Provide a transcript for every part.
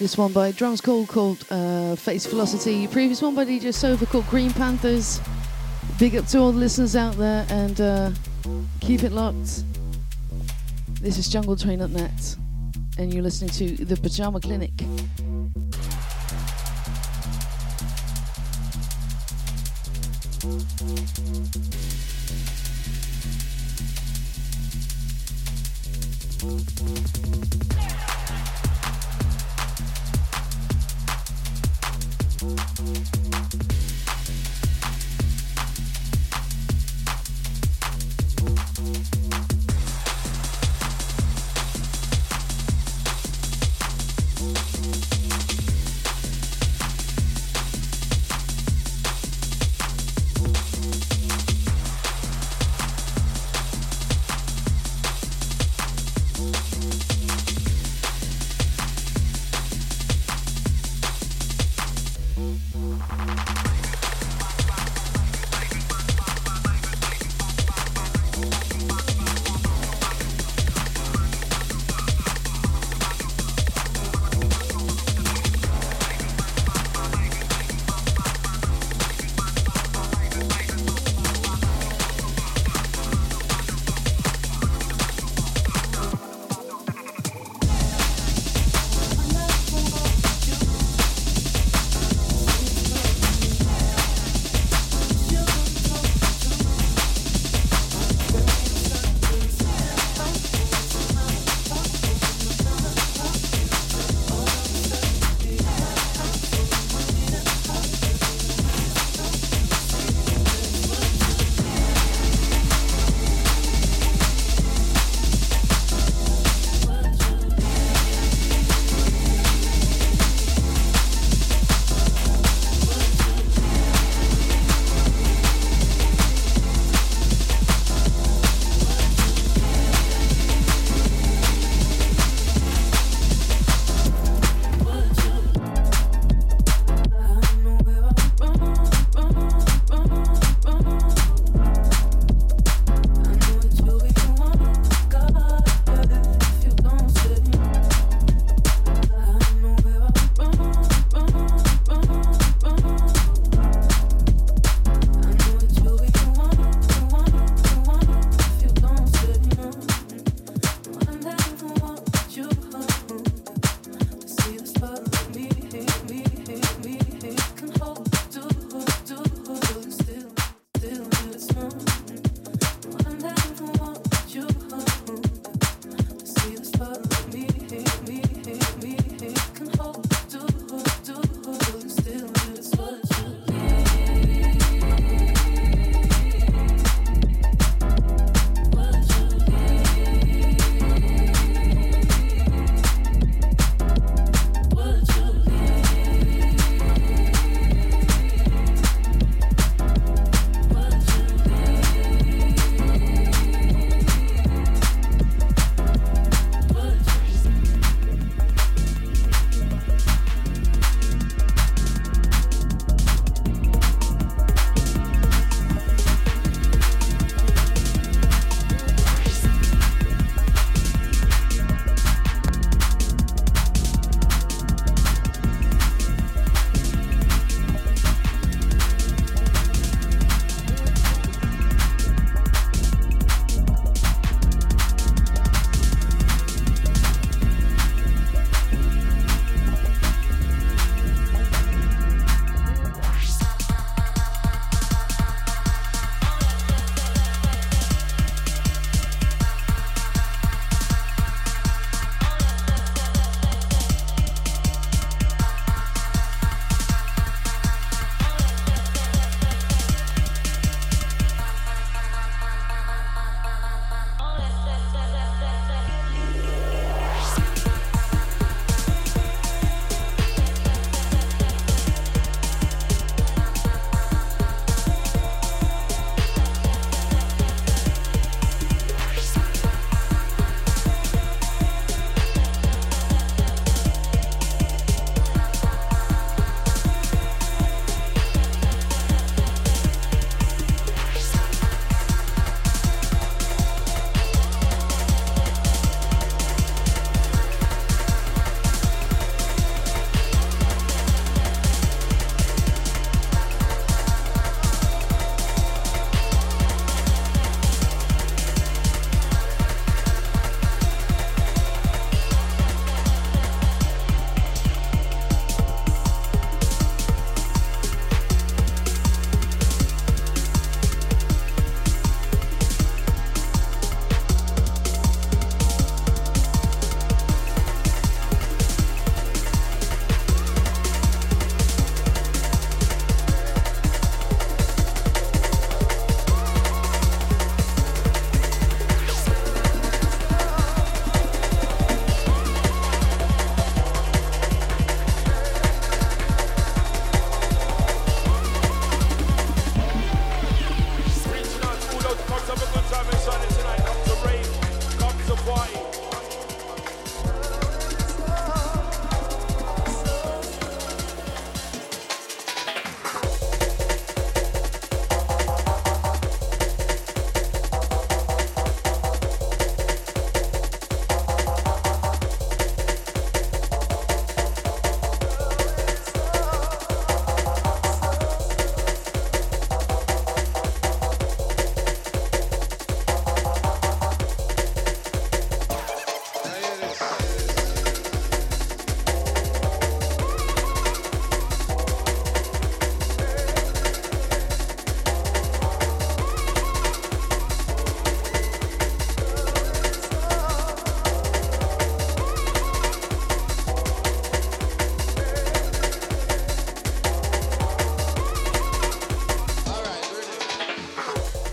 This one by Drumskull called uh, Phase Velocity. Previous one by DJ Sofa called Green Panthers. Big up to all the listeners out there and uh, keep it locked. This is Jungle Train Net, and you're listening to The Pajama Clinique.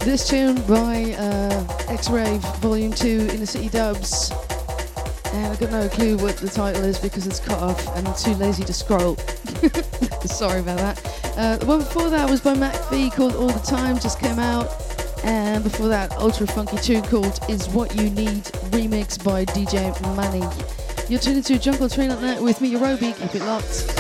This tune by uh, X-Rave Volume 2 Inner City Dubs. And I've got no clue what the title is because it's cut off and I'm too lazy to scroll. Sorry about that. Uh, the one before that was by Mac V called All the Time, just came out. And before that, ultra funky tune called Is What You Need, remix by DJ Manny. You're tuning to Jungle Train at Night with me, Yorobi. Keep it locked.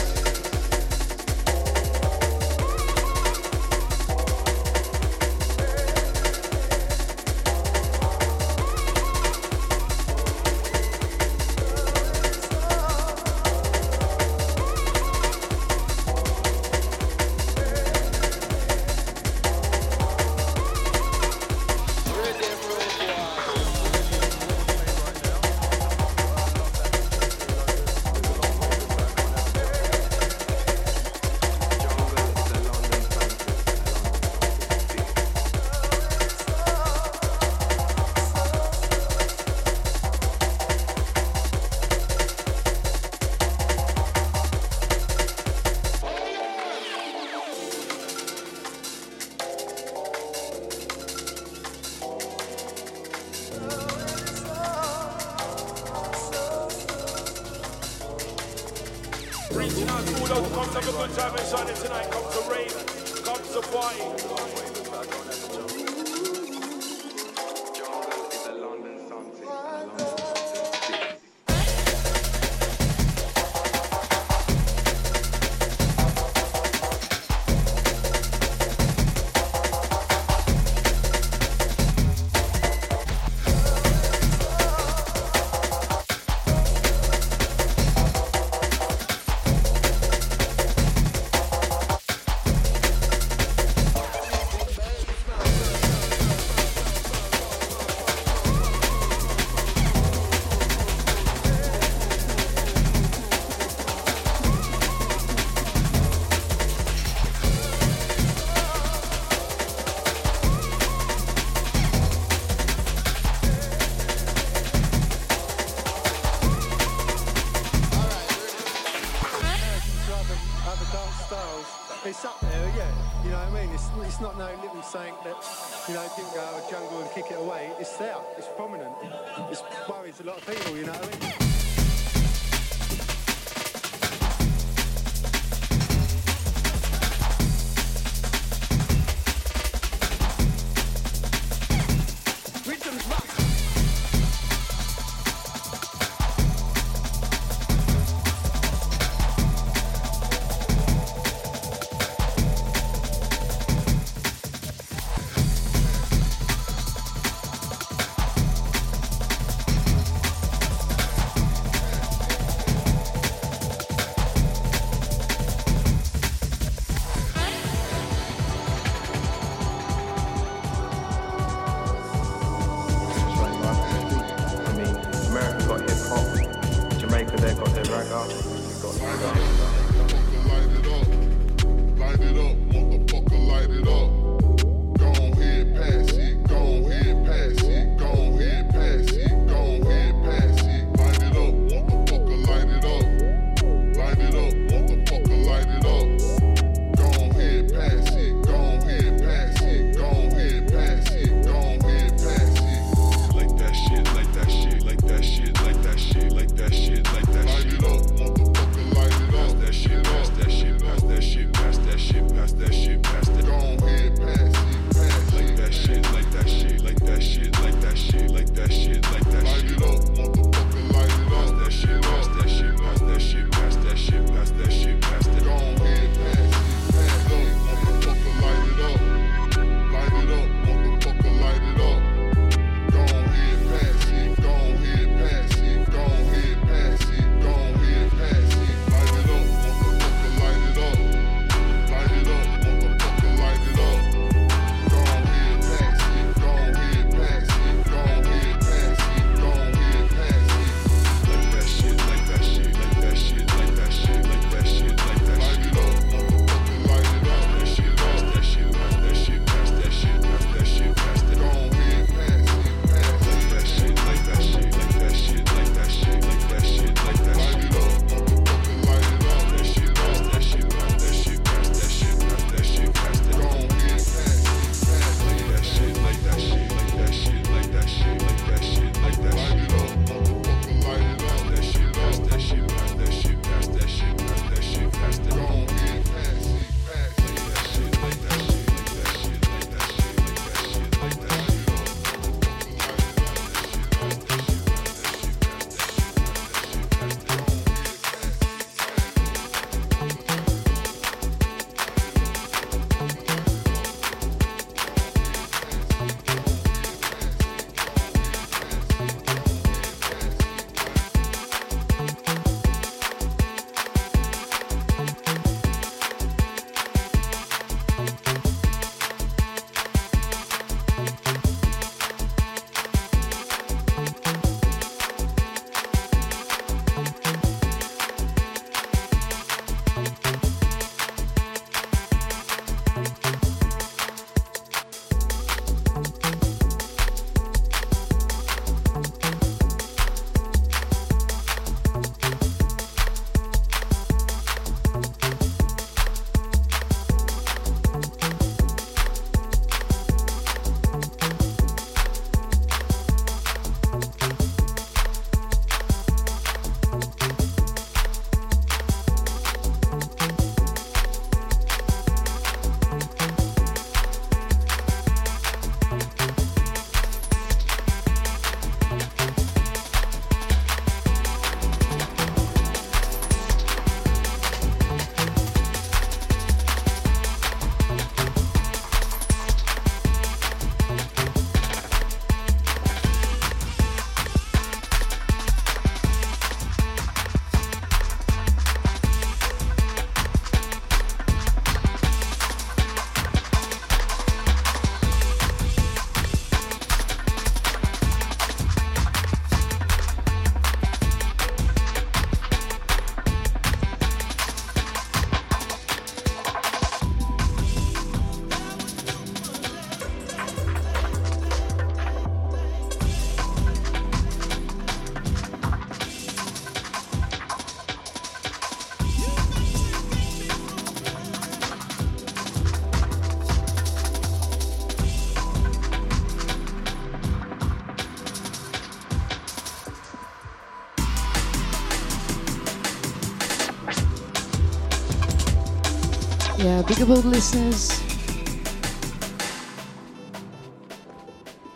All listeners.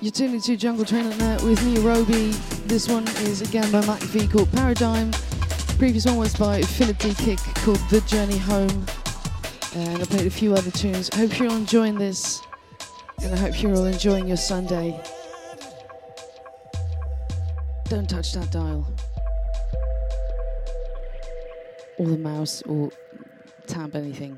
You're tuning to Jungle Train at Net with me, Roby. This one is again by Mac V called Paradigm. Previous one was by Philip D. Kick called The Journey Home. And I played a few other tunes. I hope you're all enjoying this. And I hope you're all enjoying your Sunday. Don't touch that dial. Or the mouse, or tab anything.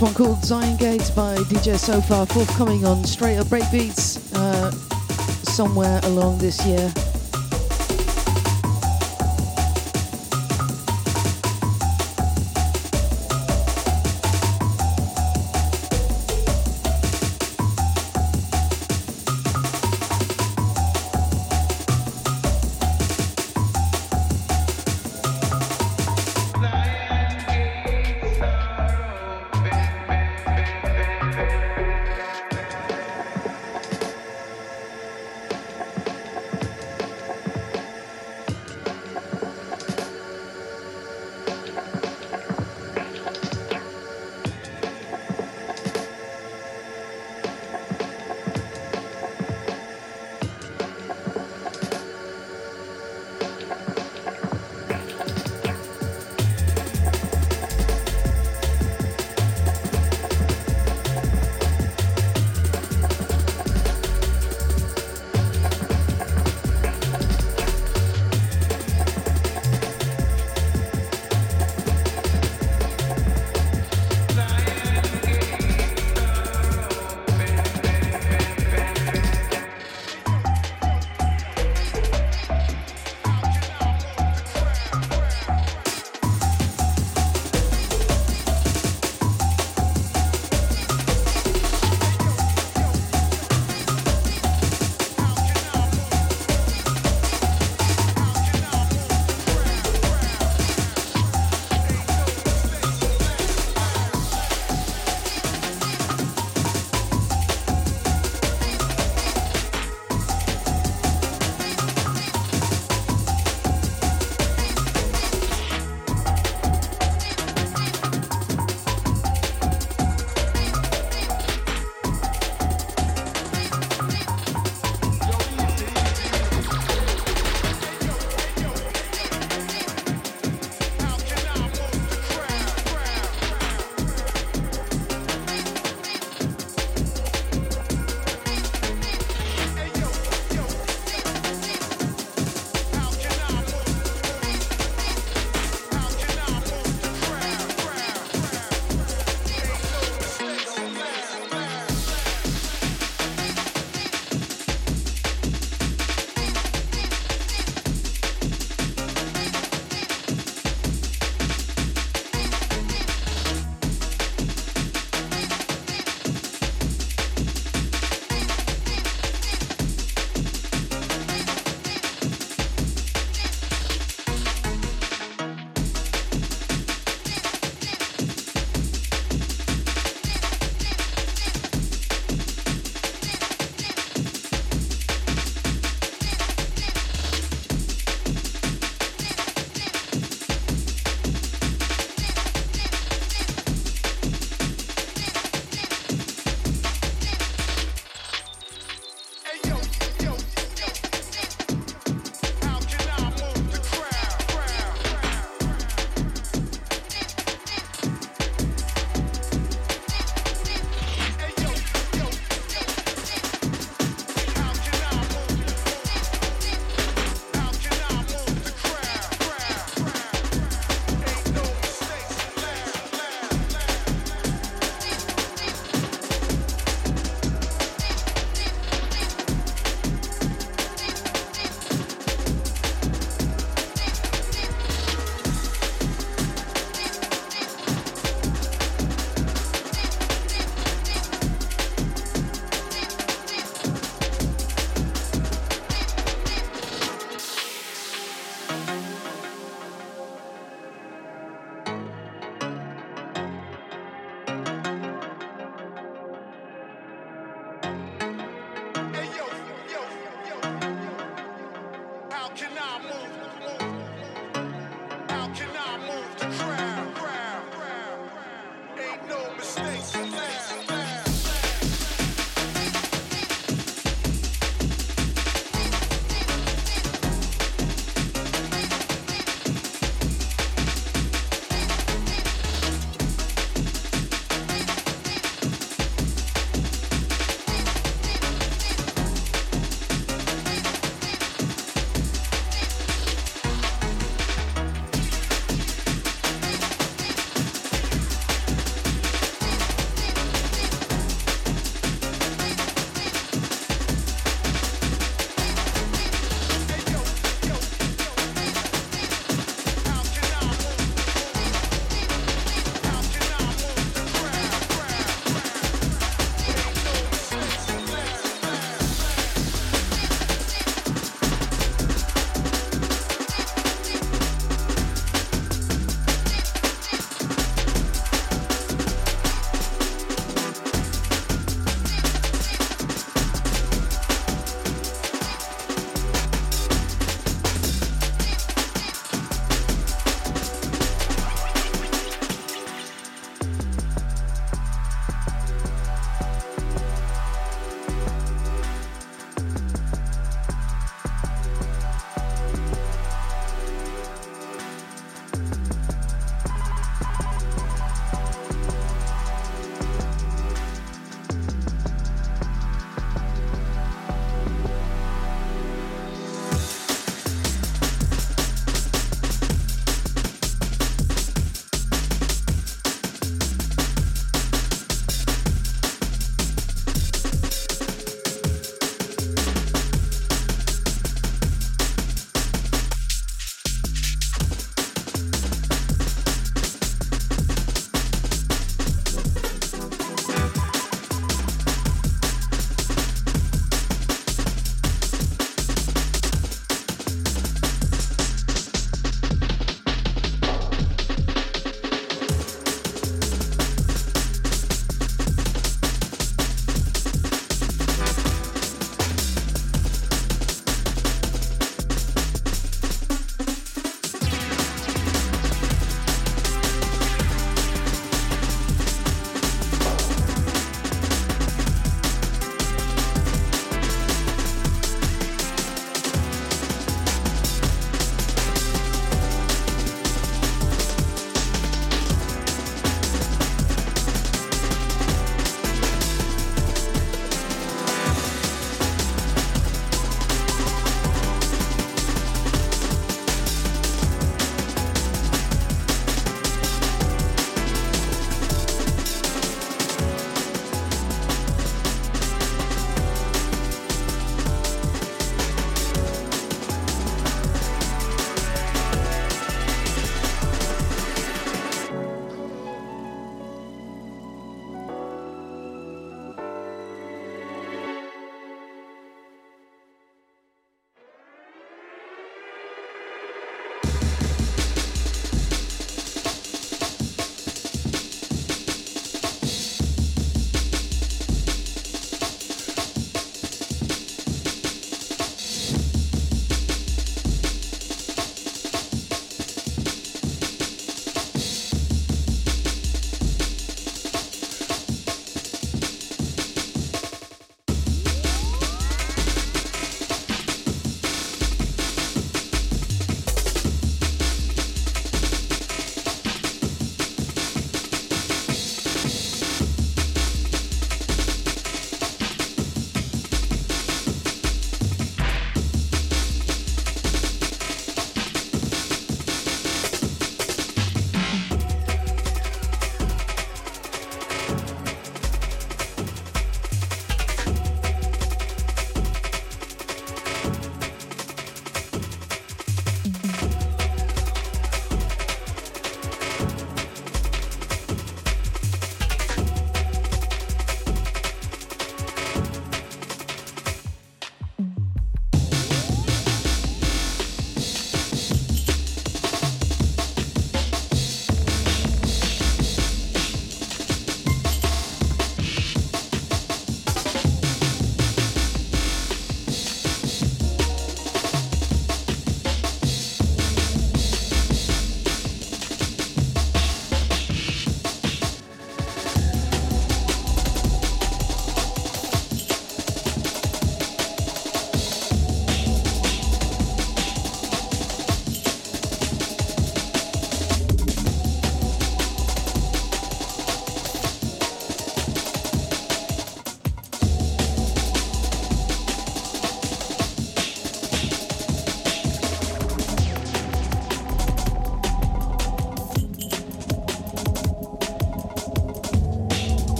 One called Zion Gates by DJ Sofa, forthcoming on Straight Up Breakbeats uh, somewhere along this year.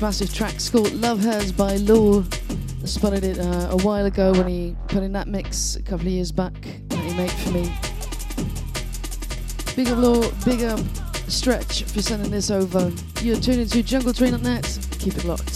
Massive track's called Luv Hurts by Law. Spotted it uh, a while ago when he put in that mix a couple of years back that he made for me. Big up Law, big up Stretch for sending this over. You're tuned into jungletrain.net. Keep it locked.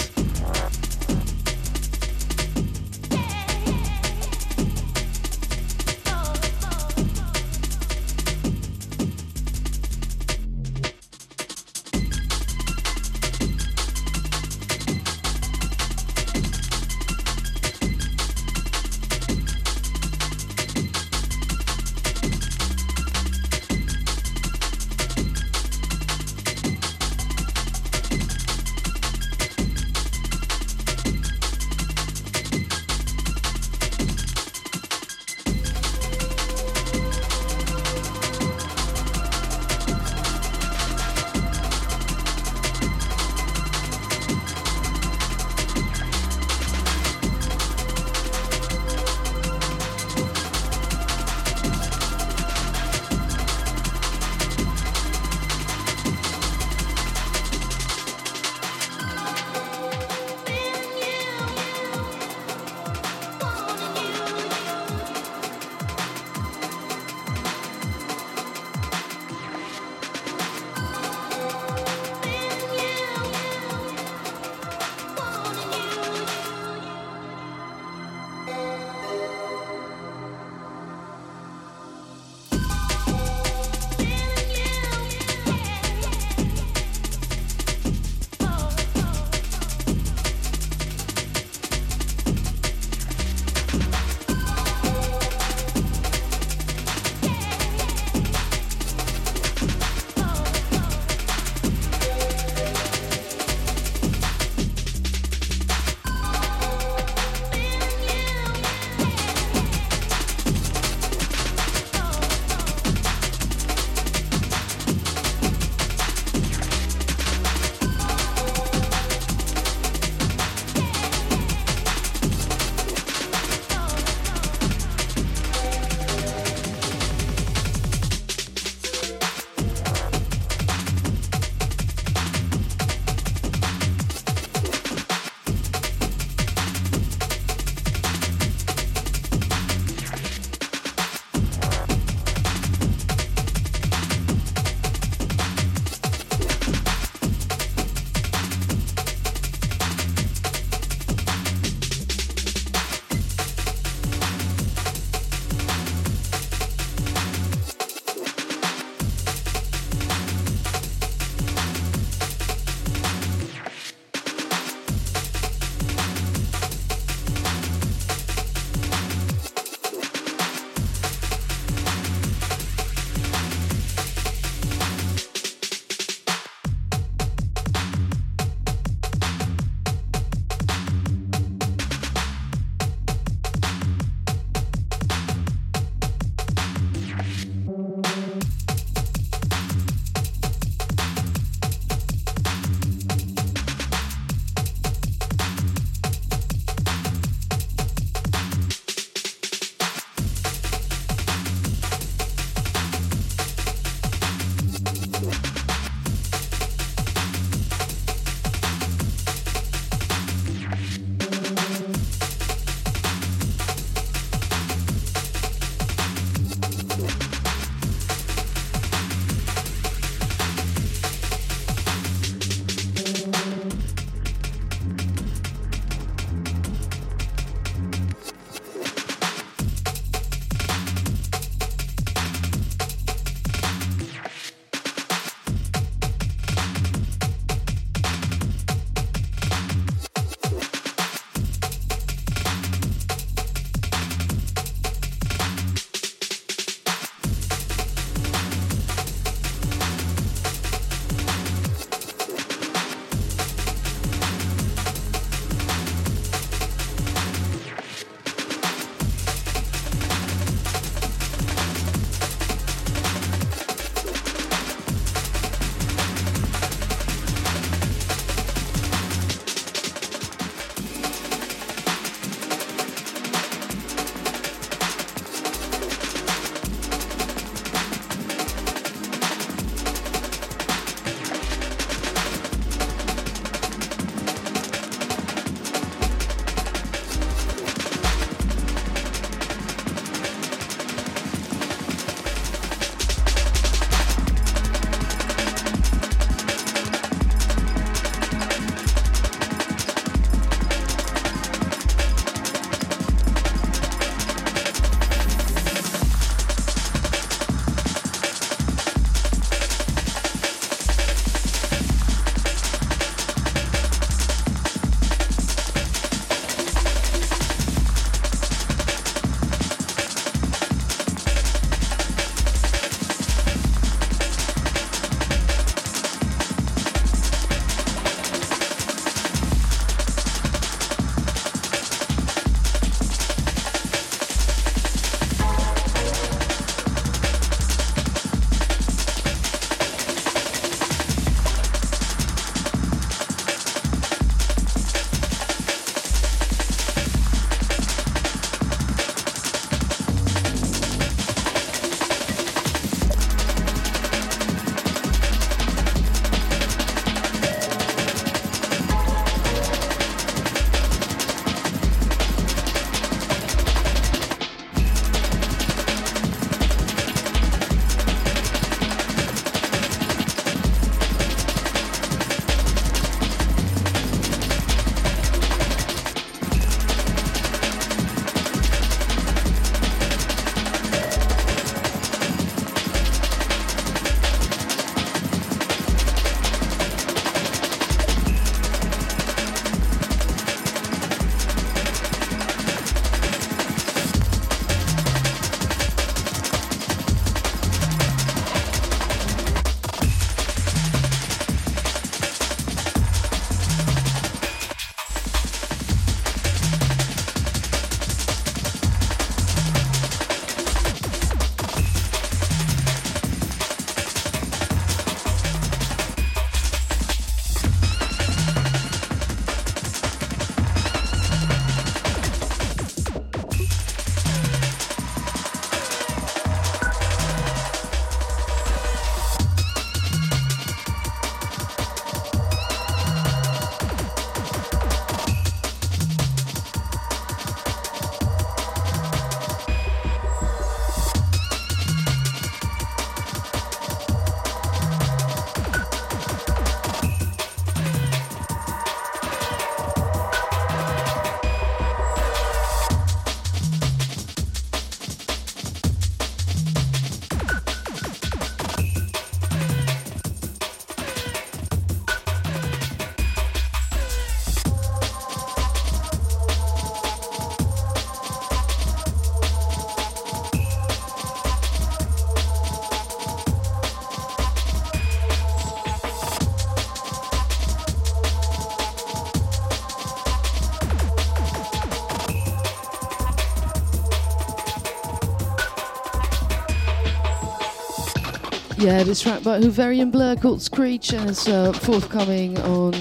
Yeah, this track by Hooverian Blur called Skreech and it's uh, forthcoming on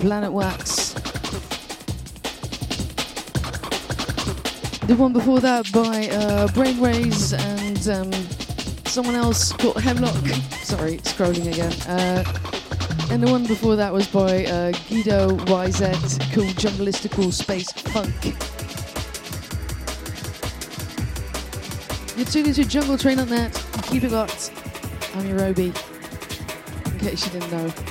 Planet Wax. The one before that by uh, Brain Rays and um, someone else called Hemlock. Sorry, scrolling again. Uh, and the one before that was by uh, Guido YZ called Junglistical Space Funk. You're tuning to Jungle Train on that. Keep it locked. Yorobi, in case you didn't know.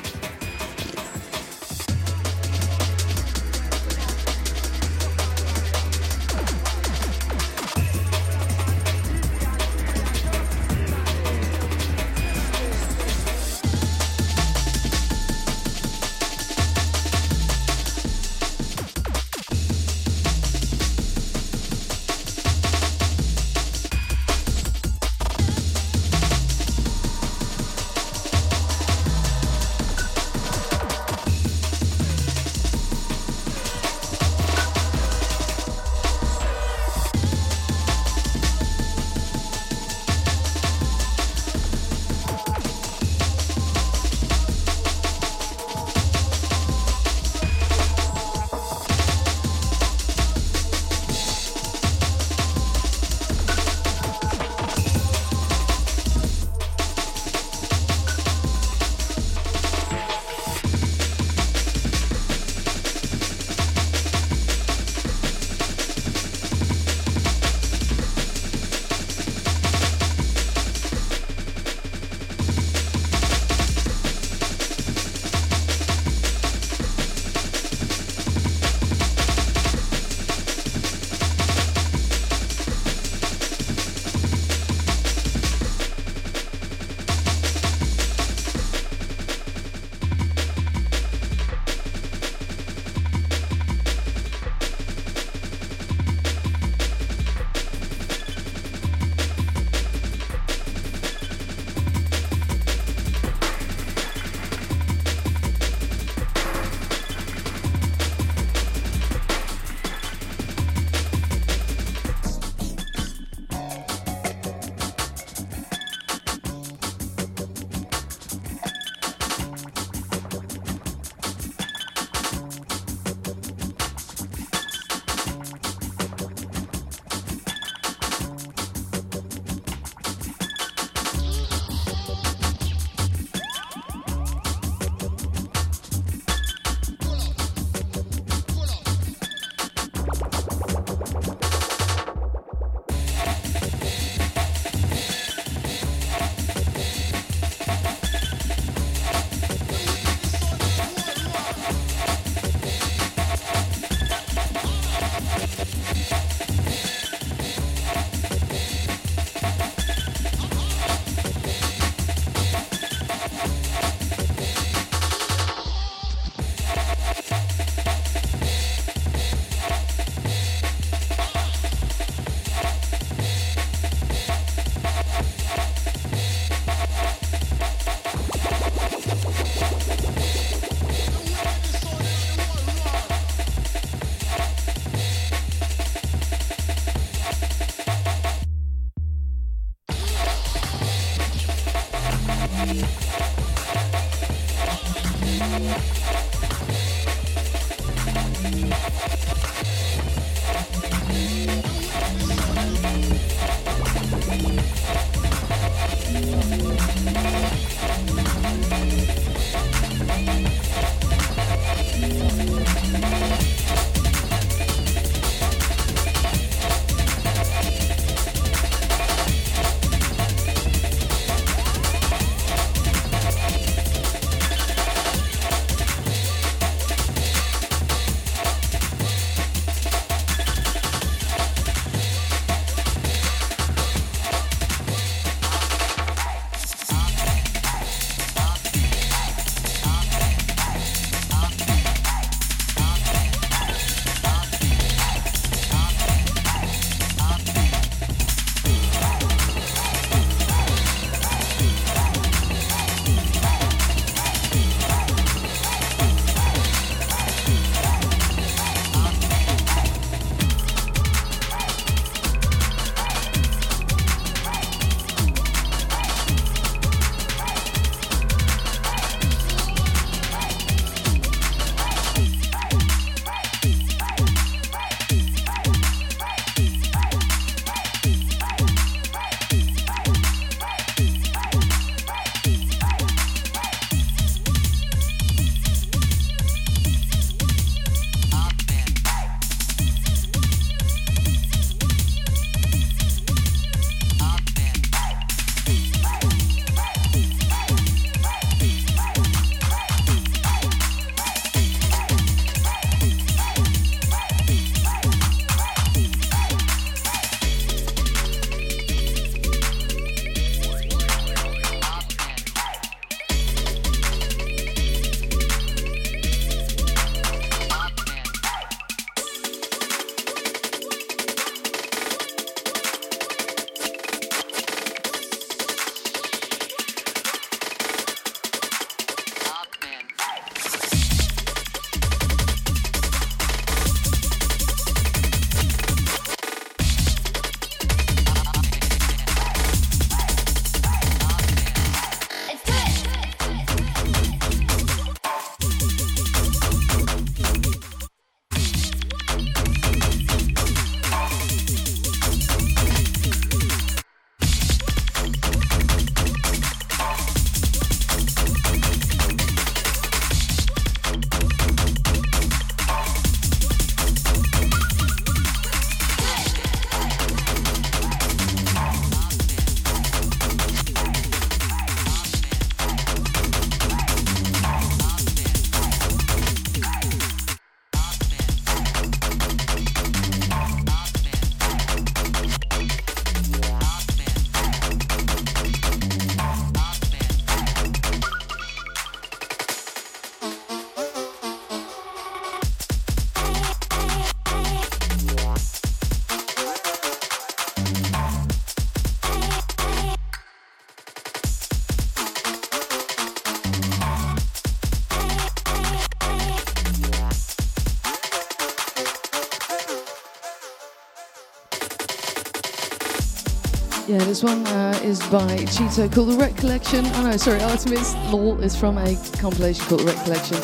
This one uh, is by Cheetah called The Wreck Collection. Oh no, sorry, Artemis Law is from a compilation called The Wreck Collection.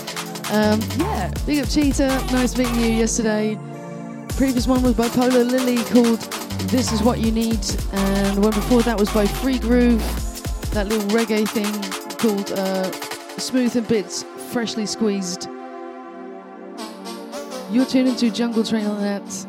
Um, yeah, big up Cheetah. Nice meeting you yesterday. Previous one was by Pollo Lilli called This Is What You Need. And the one before that was by Free Groove, that little reggae thing called uh, Smooth and Bits, Freshly Squeezed. You're tuning to Jungle Train on that,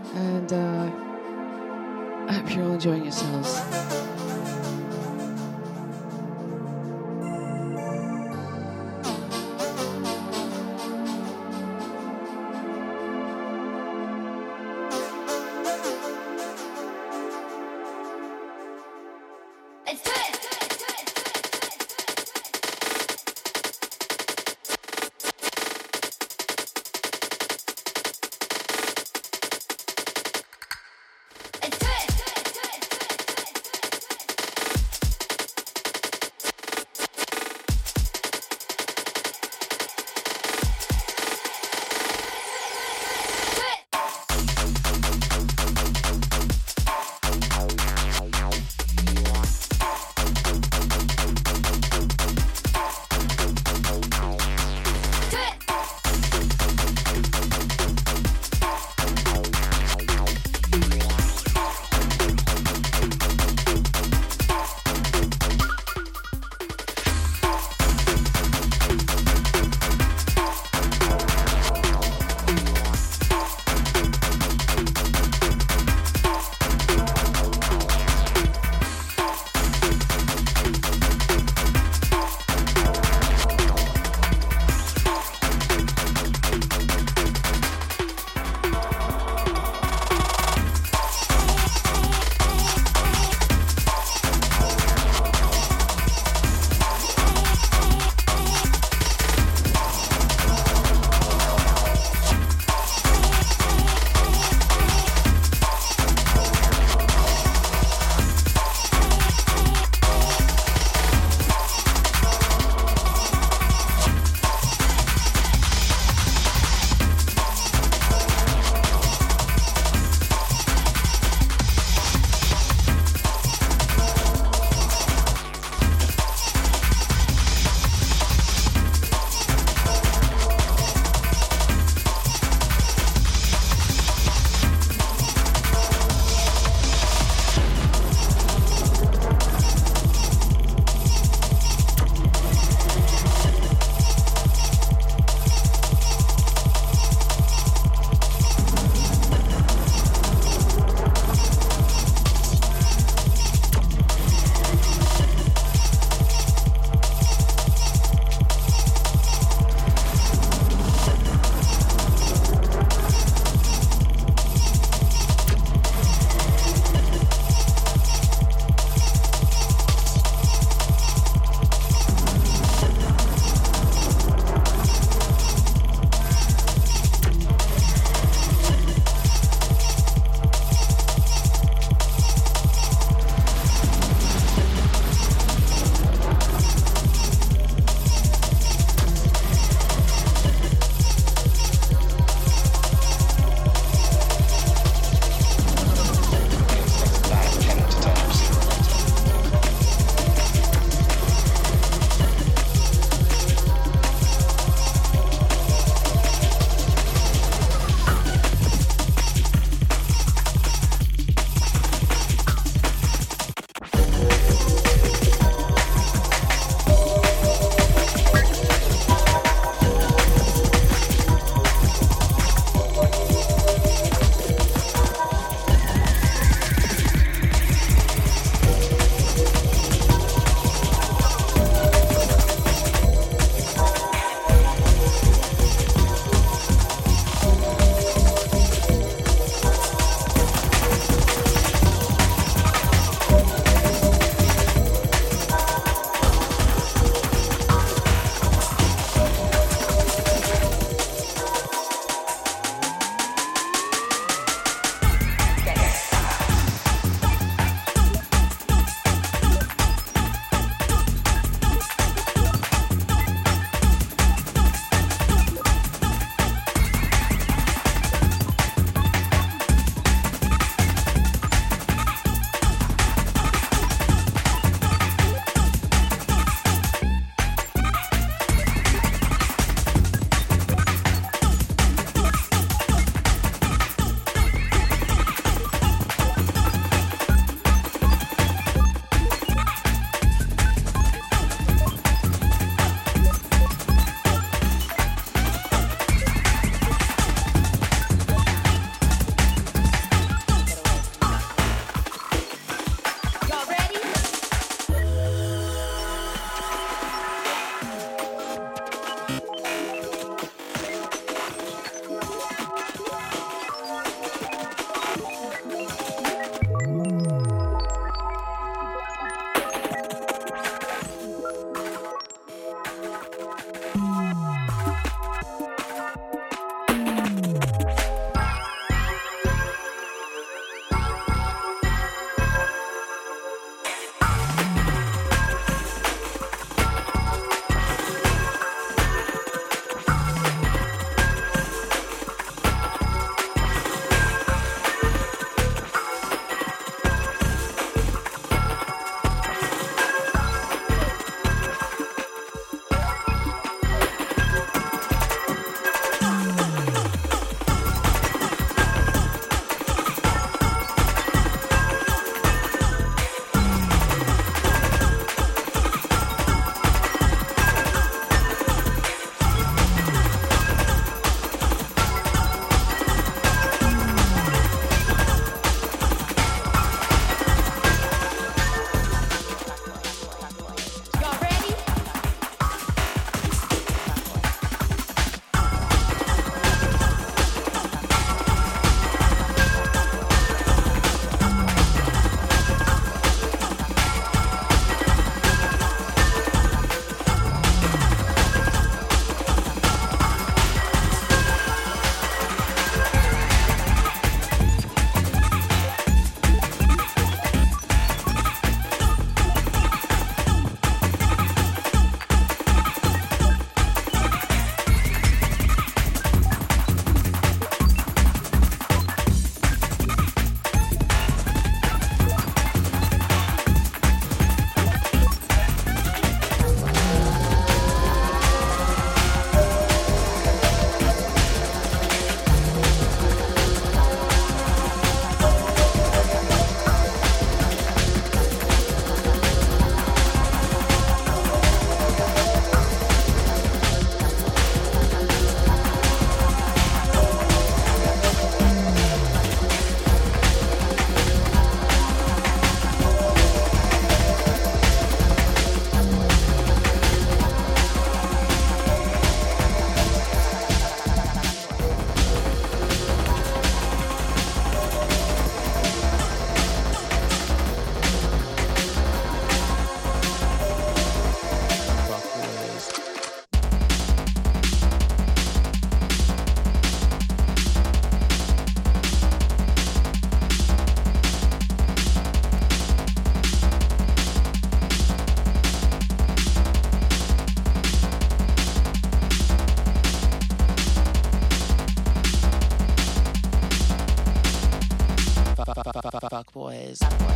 fuck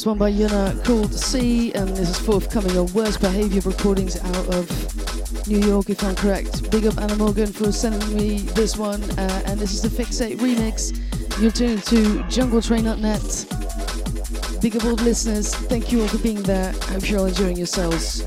This one by Yuna called Sea, and this is forthcoming on Worst Behavior Recordings out of New York, if I'm correct. Big up Anna Morgan for sending me this one, uh, and this is the Fixate remix. You're tuned to JungleTrain.net. Big up all the listeners. Thank you all for being there. I hope you're all enjoying yourselves.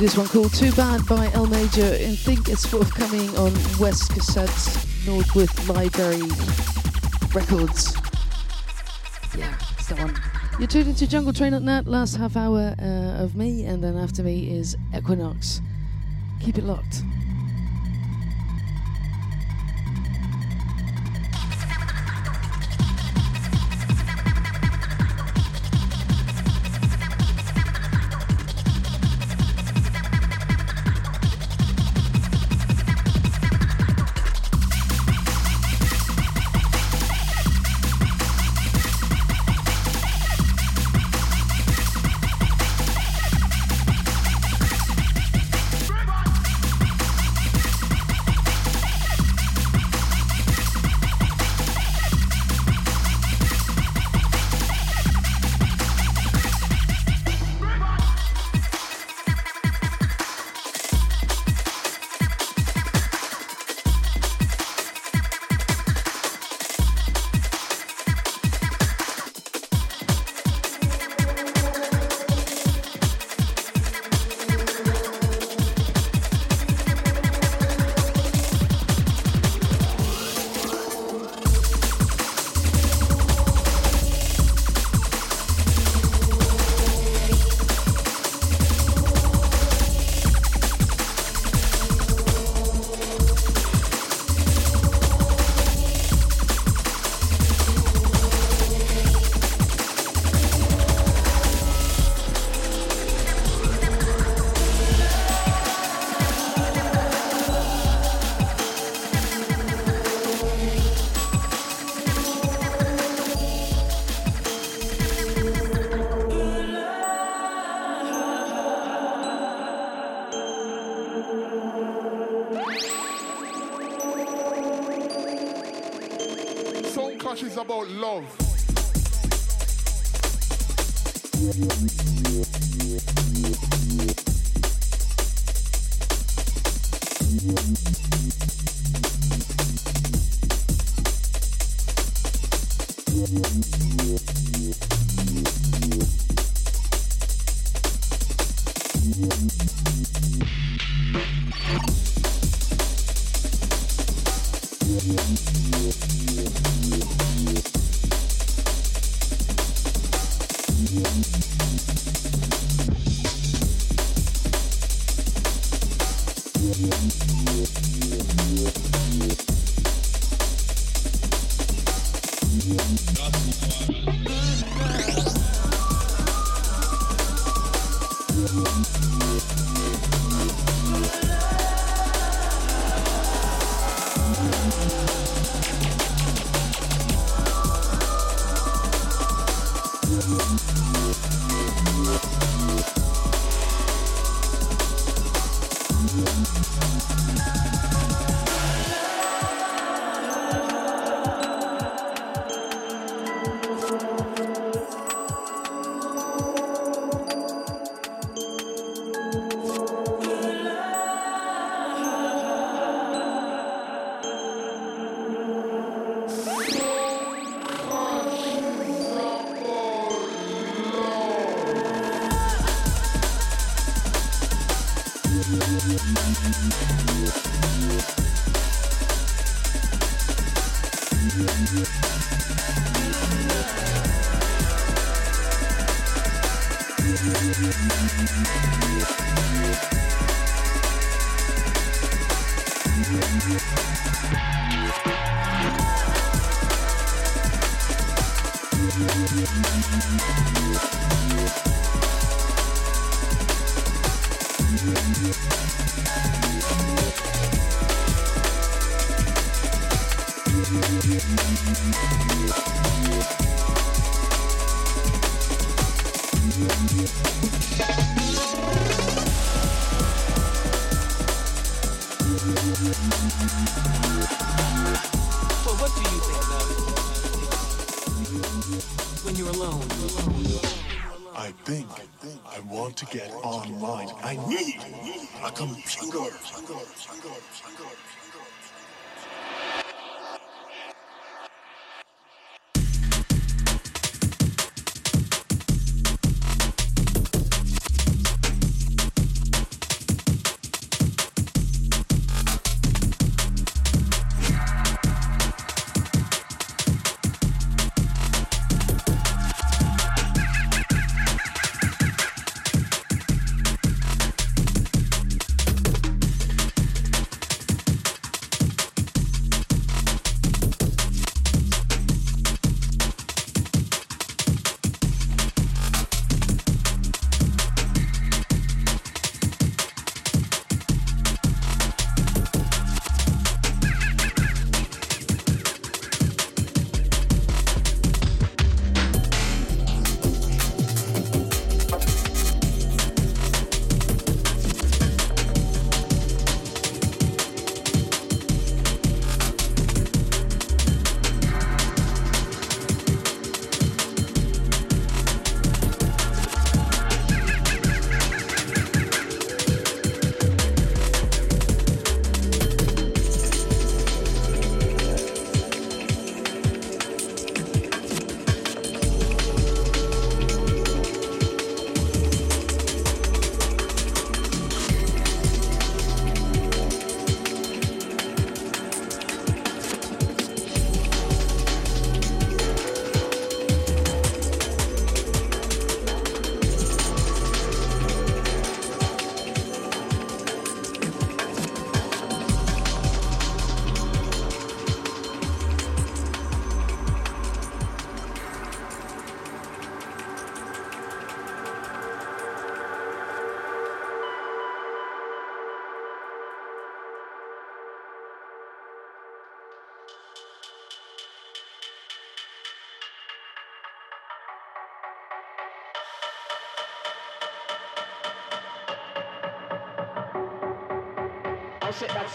This one called Too Bad by L Major and think it's forthcoming on West Cassettes, Northwith Library Records. Yeah, it's that one. You're tuned into Jungle Train.net, last half hour uh, of me, and then after me is Equinox. Keep it locked.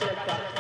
Africa.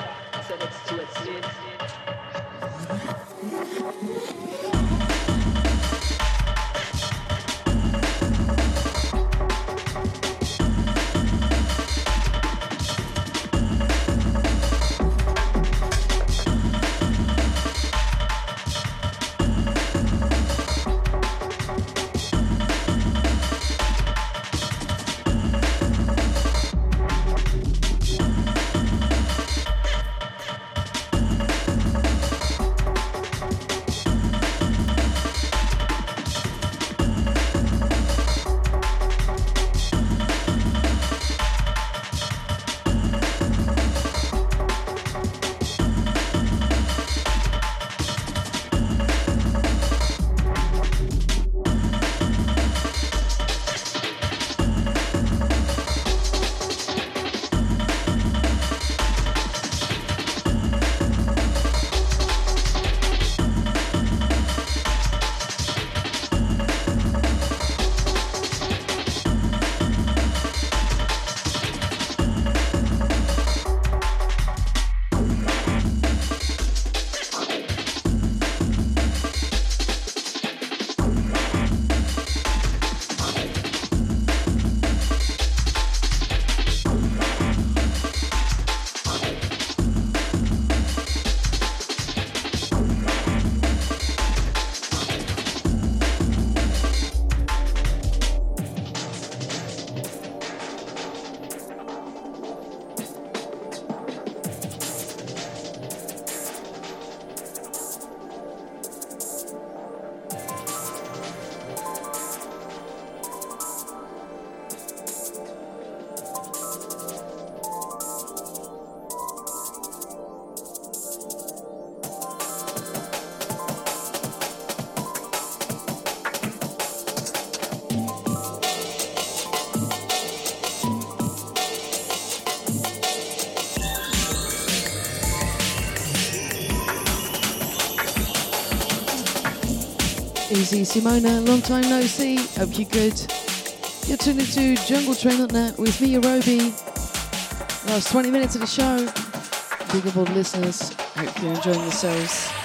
Easy Simona, long time no see. Hope you're good. You're tuned into JungleTrain.net with me, Yorobi. Last 20 minutes of the show. Big up all the listeners. Hope you're enjoying yourselves.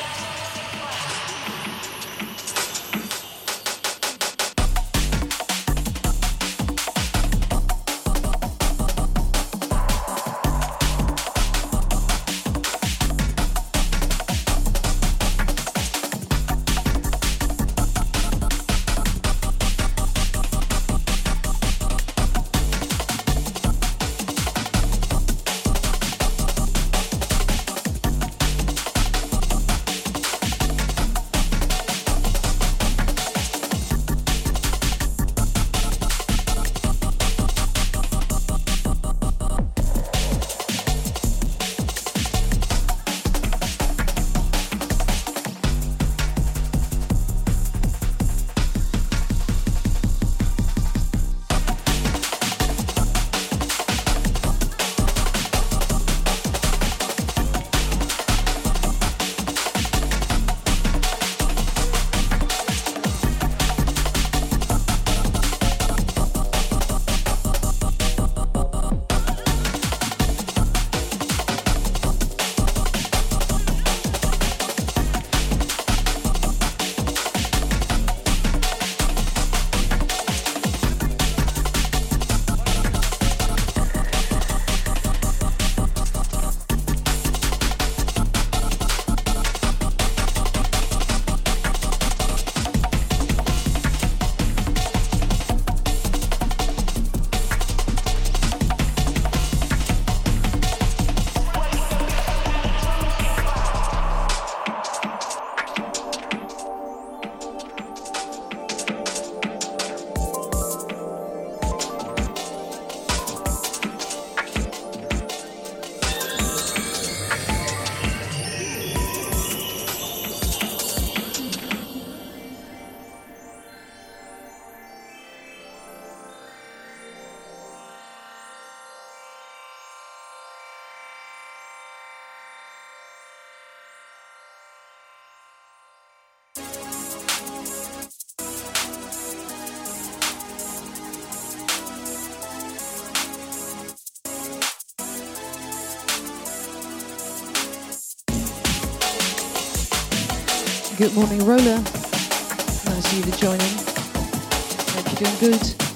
Good morning, Roller. Nice of you to join in. Hope you're doing good.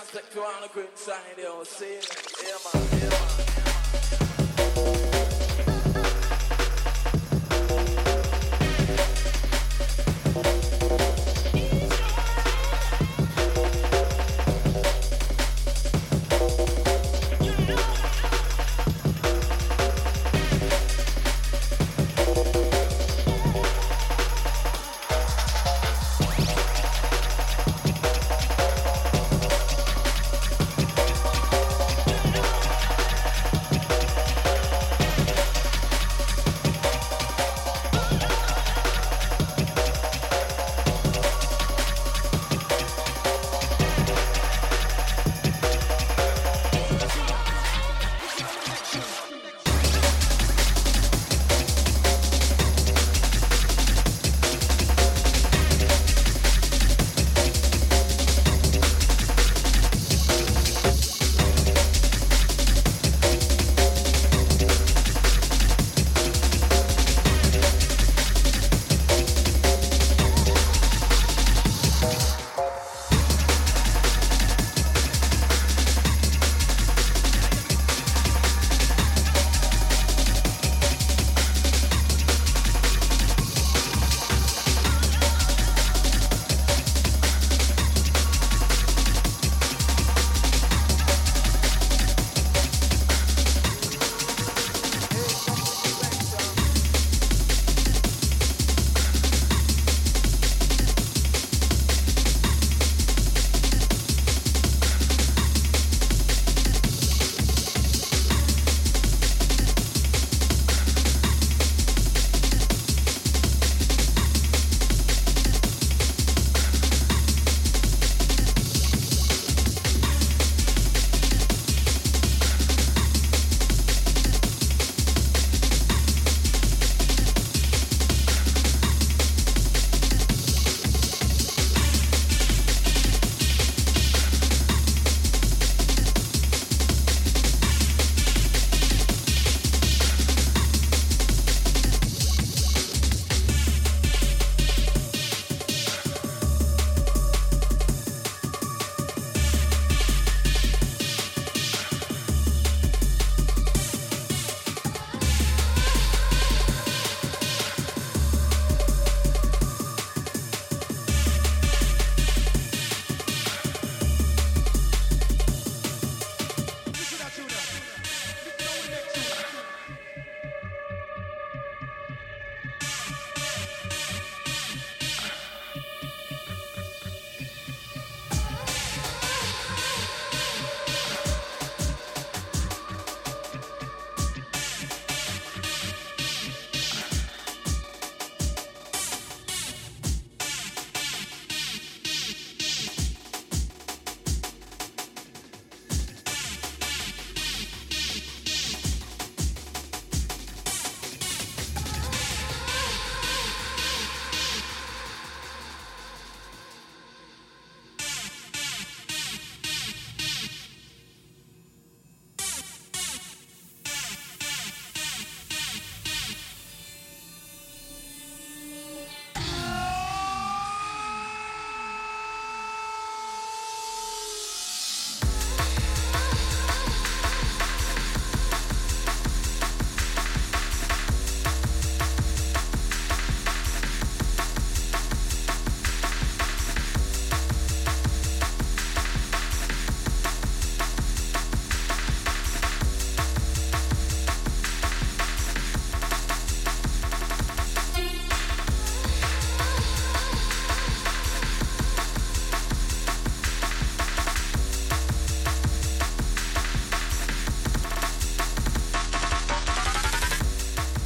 Respect in every aspect to on the green side, yo. See, yeah, yeah, man.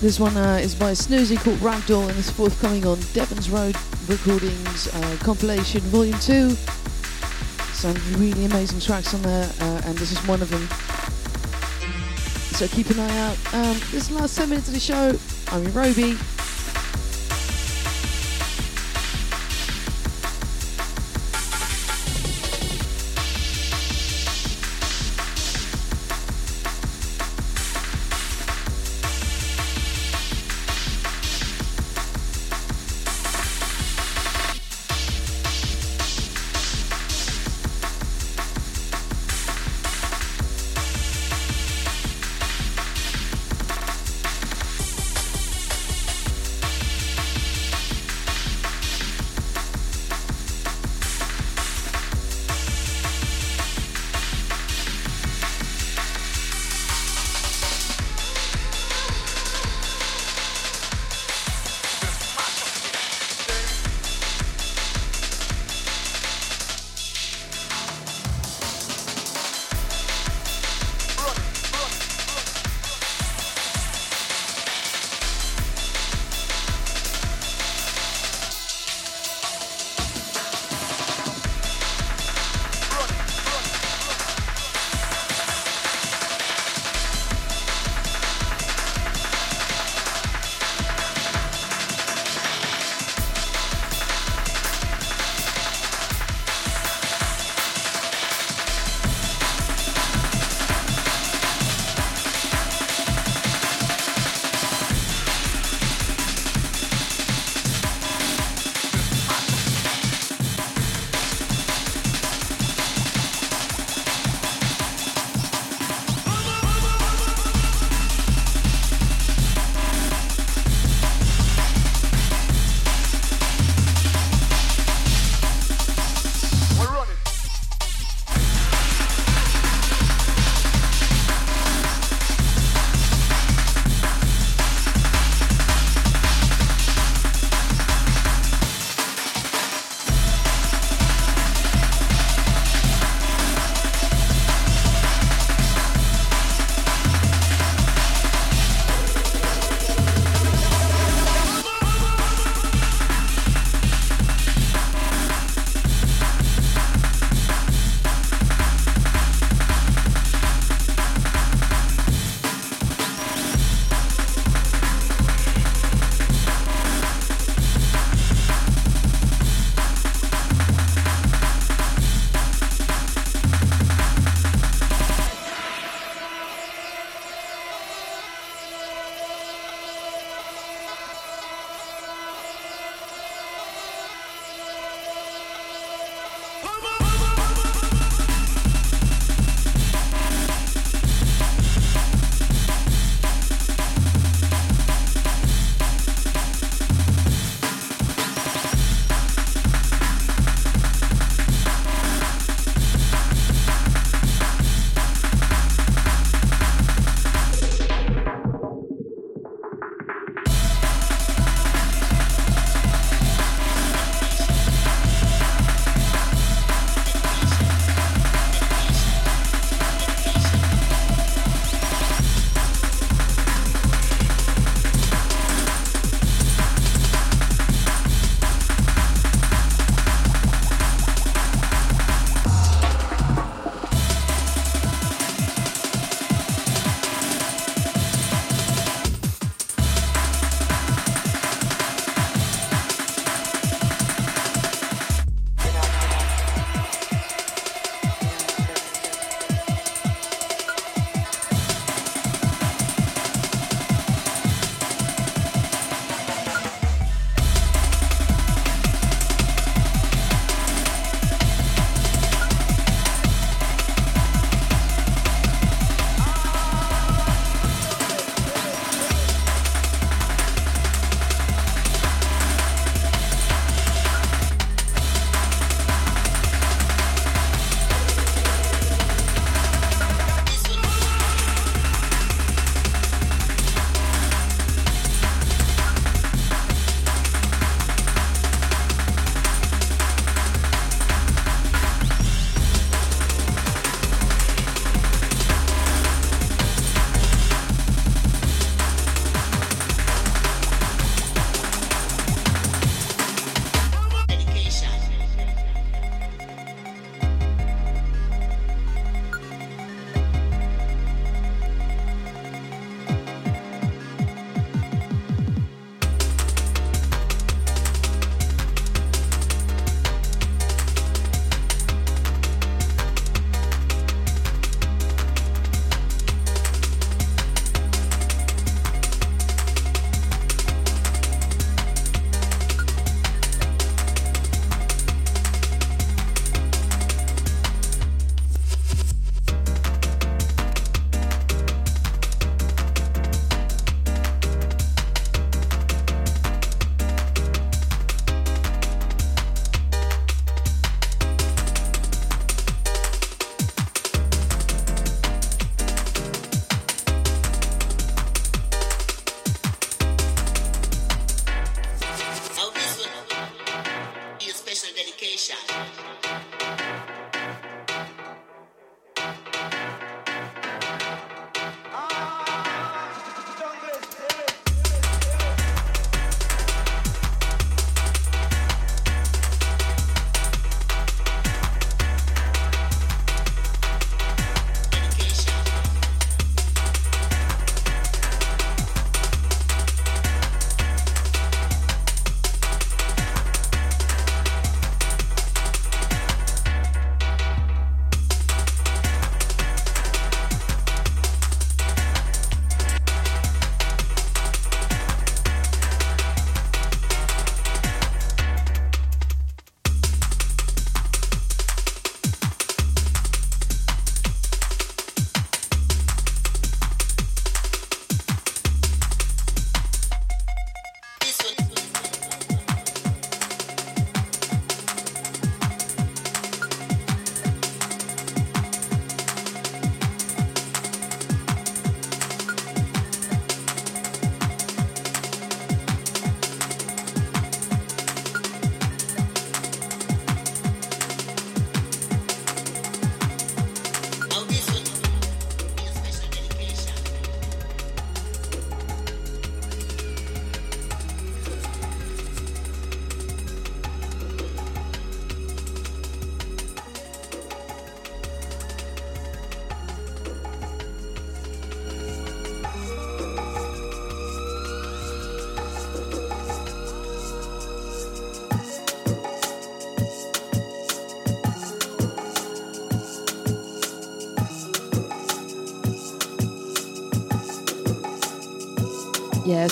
This one uh, is by Snoozy called Ragdoll and it's forthcoming on Devon's Road Recordings uh, compilation volume 2. Some really amazing tracks on there uh, and this is one of them. So keep an eye out. Um, this last 10 minutes of the show. I'm Yorobi.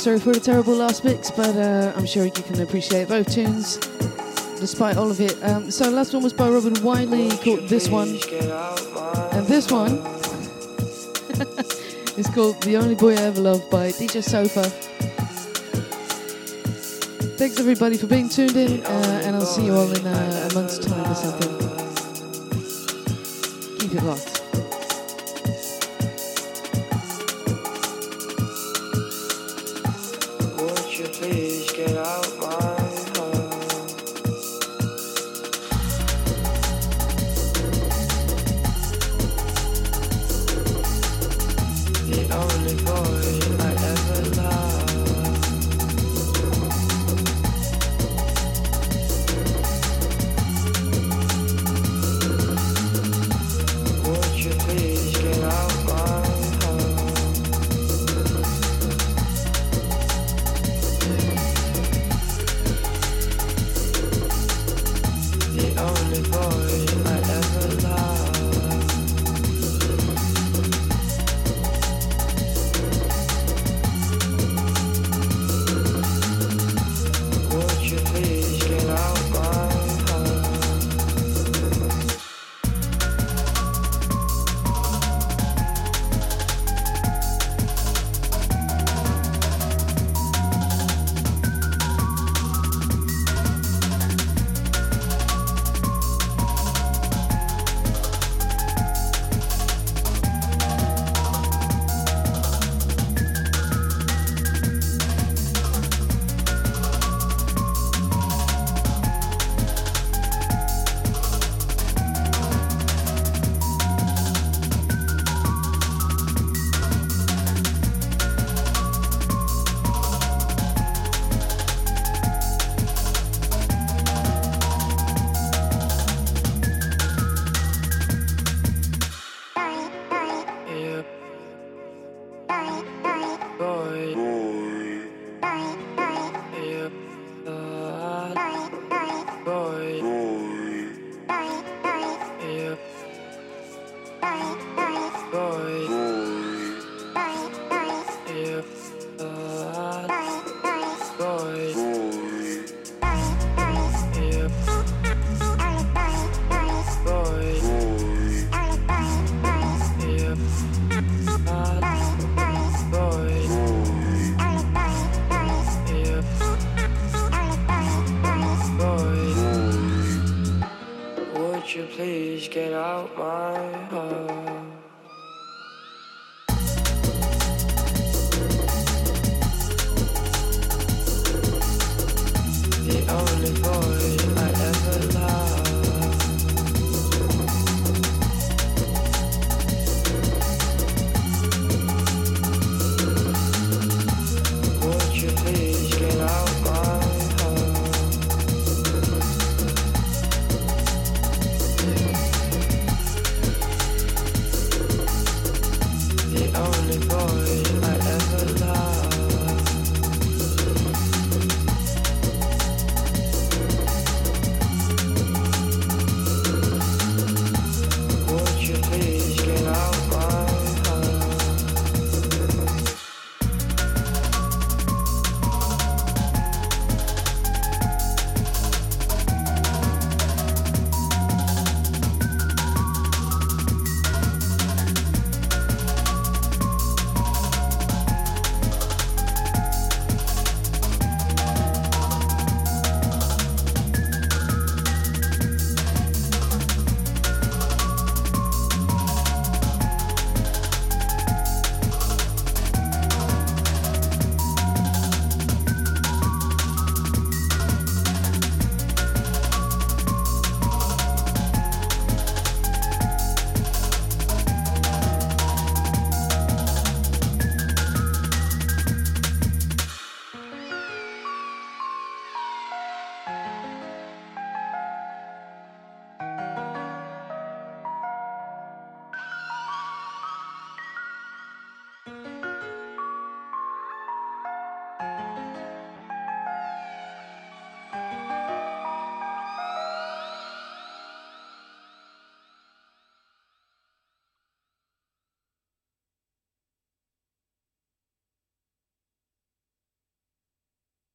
Sorry for the terrible last mix, but uh, I'm sure you can appreciate both tunes despite all of it. Um, so last one was by Robin Wiley called This One. And this one is called The Only Boy I Ever Loved by DJ Sofa. Thanks everybody for being tuned in, uh, and I'll see you all in uh, a month's time or something.